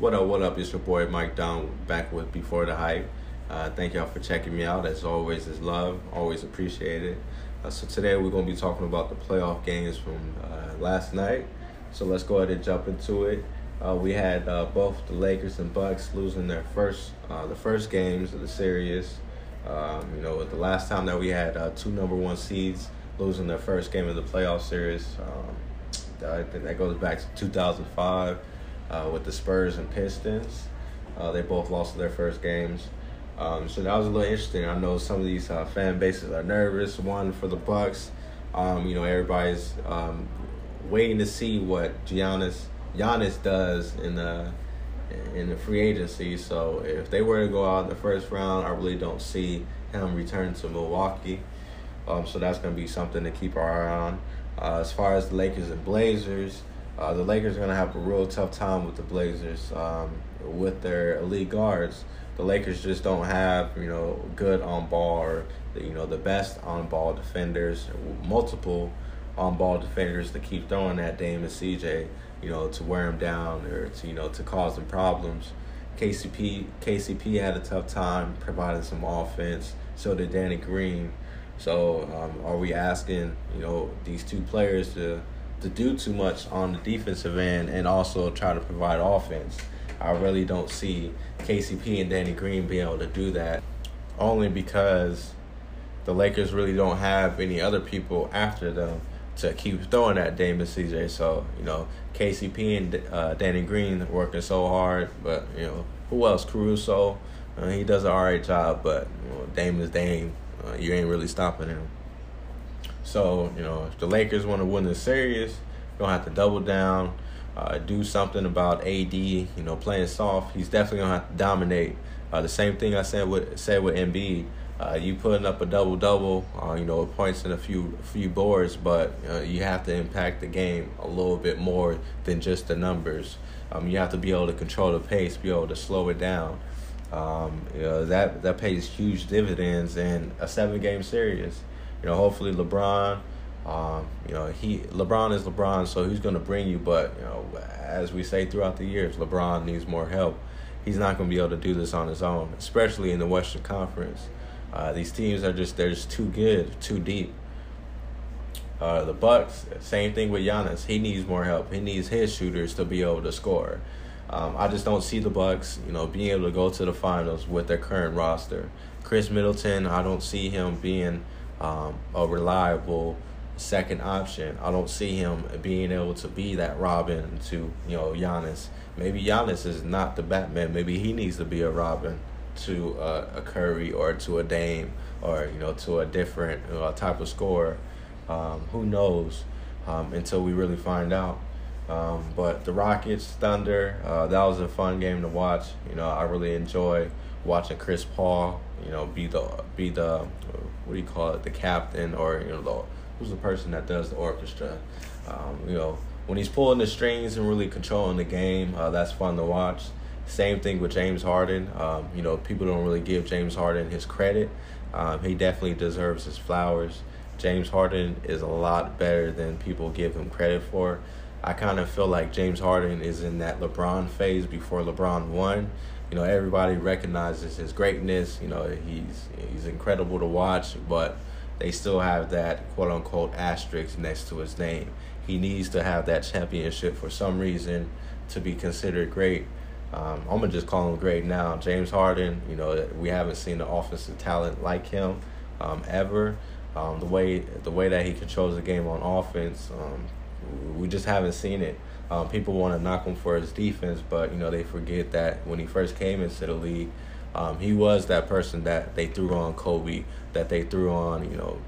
What up, what up? It's your boy Mike Down back with Before the Hype. Uh, thank y'all for checking me out. As always, is love. Always appreciate it. Uh, so today we're going to be talking about the playoff games from uh, last night. So let's go ahead and jump into it. Uh, we had uh, both the Lakers and Bucks losing their first uh, the first games of the series. Um, you know, the last time that we had two number one seeds losing their first game of the playoff series. Um, I think that goes back to 2005 uh, with the Spurs and Pistons. Uh, they both lost their first games. Um, so that was a little interesting. I know some of these uh, fan bases are nervous. One for the Bucks. Um, you know, everybody's um, waiting to see what Giannis Giannis does in the in the free agency. So if they were to go out in the first round, I really don't see him return to Milwaukee. Um, so that's going to be something to keep our eye on. Uh, as far as the Lakers and Blazers, uh, the Lakers are going to have a real tough time with the Blazers um, with their elite guards. The Lakers just don't have, you know, good on ball or, you know, the best on ball defenders, multiple on ball defenders to keep throwing at Dame and CJ, you know, to wear them down or to, you know, to cause them problems. KCP KCP had a tough time providing some offense. So did Danny Green. So um, are we asking, you know, these two players to to do too much on the defensive end and also try to provide offense? I really don't see KCP and Danny Green being able to do that, only because the Lakers really don't have any other people after them to keep throwing at Damon CJ. So you know, KCP and uh, Danny Green working so hard, but you know, who else? Caruso, uh, he does an alright job, but you know, Dame is Dame. Uh, you ain't really stopping him. So, you know, if the Lakers want to win the series, you're going to have to double down, uh, do something about AD, you know, playing soft. He's definitely going to have to dominate. Uh, the same thing I said with said with Embiid. Uh, you putting up a double double, uh, you know, points in a few few boards, but uh, you have to impact the game a little bit more than just the numbers. Um, you have to be able to control the pace, be able to slow it down. Um, you know, that that pays huge dividends in a seven game series. You know, hopefully LeBron, um, you know, he LeBron is LeBron, so he's going to bring you. But you know, as we say throughout the years, LeBron needs more help. He's not going to be able to do this on his own, especially in the Western Conference. Uh, these teams are just they're just too good, too deep. Uh, the Bucks, same thing with Giannis. He needs more help. He needs his shooters to be able to score. Um, I just don't see the Bucks, you know, being able to go to the finals with their current roster. Khris Middleton, I don't see him being um, a reliable second option. I don't see him being able to be that Robin to you know Giannis. Maybe Giannis is not the Batman. Maybe he needs to be a Robin to uh, a Curry or to a Dame or you know to a different type of scorer. Um, who knows um, until we really find out. Um, but the Rockets, Thunder, uh, that was a fun game to watch. You know, I really enjoy watching Chris Paul. You know, be the be the what do you call it, the captain or you know the who's the person that does the orchestra. Um, you know, when he's pulling the strings and really controlling the game, uh, that's fun to watch. Same thing with James Harden. Um, you know, people don't really give James Harden his credit. Um, he definitely deserves his flowers. James Harden is a lot better than people give him credit for. I kind of feel like James Harden is in that LeBron phase before LeBron won. You know, everybody recognizes his greatness. You know, he's he's incredible to watch, but they still have that quote unquote asterisk next to his name. He needs to have that championship for some reason to be considered great. Um, I'm gonna just call him great now. James Harden, you know, we haven't seen the offensive talent like him um, ever. Um, the way the way that he controls the game on offense, um, we just haven't seen it. Um, people want to knock him for his defense, but you know they forget that when he first came into the league, um, he was that person that they threw on Kobe, that they threw on you know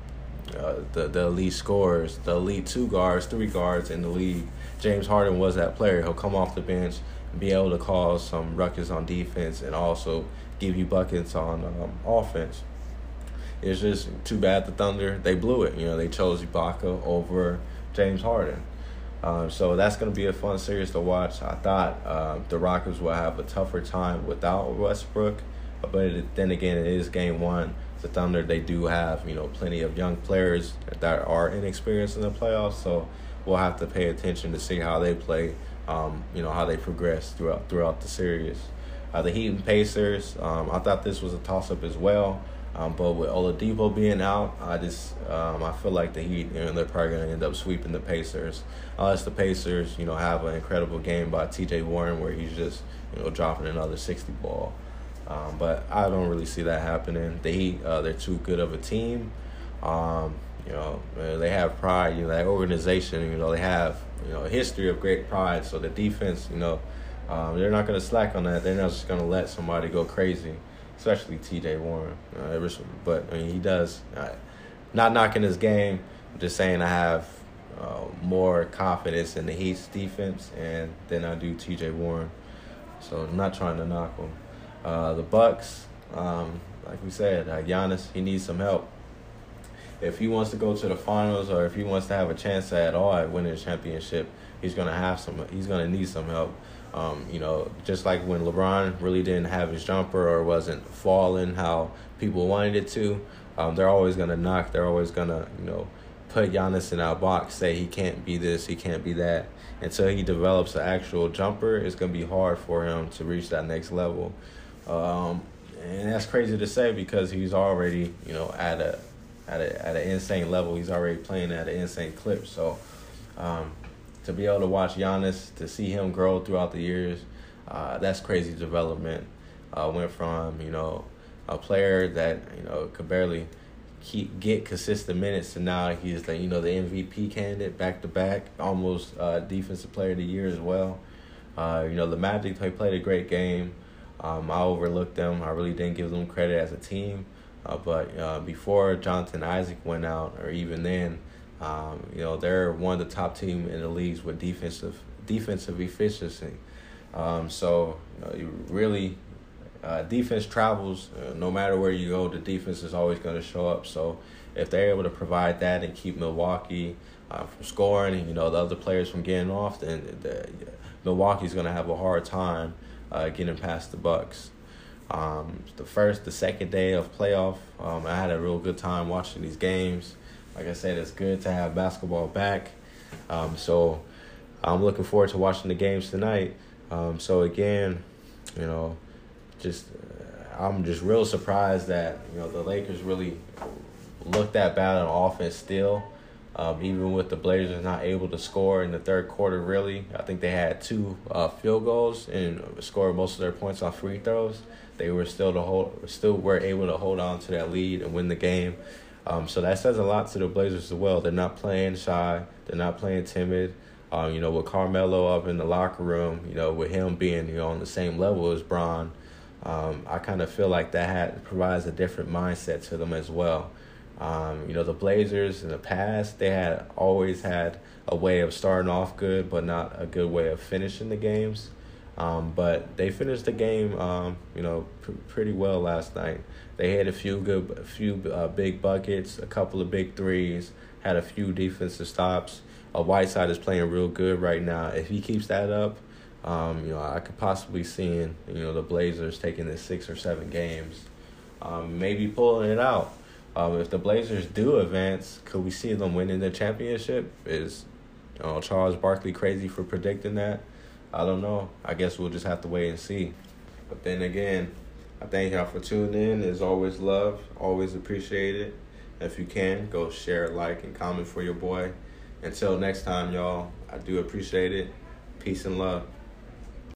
uh, the the elite scorers, the elite two guards, three guards in the league. James Harden was that player. He'll come off the bench, be able to cause some ruckus on defense, and also give you buckets on um, offense. It's just too bad the Thunder they blew it. You know they chose Ibaka over James Harden. Um, so that's going to be a fun series to watch. I thought uh, the Rockets will have a tougher time without Westbrook, but then again, it is game one. The Thunder they do have you know plenty of young players that are inexperienced in the playoffs, so we'll have to pay attention to see how they play um, you know how they progress throughout throughout the series. Uh, the Heat and Pacers, um, I thought this was a toss up as well. Um, but with Oladipo being out, I just um, I feel like the Heat, you know, they're probably going to end up sweeping the Pacers, unless the Pacers, you know, have an incredible game by T.J. Warren where he's just, you know, dropping another sixty ball. Um, but I don't really see that happening. The Heat, uh, they're too good of a team. Um, you know, they have pride. You know, that organization. You know, they have you know a history of great pride. So the defense, you know, um, they're not going to slack on that. They're not just going to let somebody go crazy especially T.J. Warren. Uh, but I mean, he does. Uh, not knocking his game, I'm just saying I have uh, more confidence in the Heat's defense and than I do T.J. Warren. So I'm not trying to knock him. Uh, the Bucks, um, like we said, uh, Giannis, he needs some help. If he wants to go to the finals or if he wants to have a chance at all at winning a championship, he's gonna have some. He's gonna need some help. Um, you know, just like when LeBron really didn't have his jumper or wasn't falling how people wanted it to, um, they're always gonna knock. They're always gonna, you know, put Giannis in our box, say he can't be this, he can't be that. Until he develops an actual jumper, it's gonna be hard for him to reach that next level. Um, and that's crazy to say because he's already, you know, at a at a at an insane level. He's already playing at an insane clip. So. Um, to be able to watch Giannis, to see him grow throughout the years, uh, that's crazy development. Uh, went from you know a player that you know could barely keep get consistent minutes to now he's the you know the MVP candidate back to back, almost uh, defensive player of the year as well. Uh, you know the Magic they played a great game. Um, I overlooked them. I really didn't give them credit as a team. Uh, but uh, before Jonathan Isaac went out, or even then, um, you know, they're one of the top team in the leagues with defensive defensive efficiency. Um, so you, know, you really uh, defense travels. Uh, no matter where you go, the defense is always going to show up. So if they're able to provide that and keep Milwaukee uh, from scoring, and you know the other players from getting off, then the, Milwaukee's going to have a hard time uh, getting past the Bucks. Um, the first, the second day of playoff, um, I had a real good time watching these games like I said, it's good to have basketball back. Um, so I'm looking forward to watching the games tonight. Um, so again, you know, just uh, I'm just real surprised that you know the Lakers really looked that bad on offense still. Um, even with the Blazers not able to score in the third quarter, really, I think they had two uh, field goals and scored most of their points on free throws. They were still to hold, still were able to hold on to that lead and win the game. Um, so that says a lot to the Blazers as well. They're not playing shy. They're not playing timid. Um, you know, with Carmelo up in the locker room, you know, with him being you know on the same level as Bron, um, I kind of feel like that had, provides a different mindset to them as well. Um, you know, the Blazers in the past they had always had a way of starting off good, but not a good way of finishing the games. Um, but they finished the game, um, you know, pr- pretty well last night. They had a few good, a few uh, big buckets, a couple of big threes, had a few defensive stops. Uh, Whiteside is playing real good right now. If he keeps that up, um, you know, I could possibly see, you know, the Blazers taking this six or seven games, um, maybe pulling it out. Um, if the Blazers do advance, could we see them winning the championship? Is you know, Charles Barkley crazy for predicting that? I don't know. I guess we'll just have to wait and see. But then again, I thank y'all for tuning in. As always, love, always appreciate it. If you can, go share, like, and comment for your boy. Until next time, y'all, I do appreciate it. Peace and love.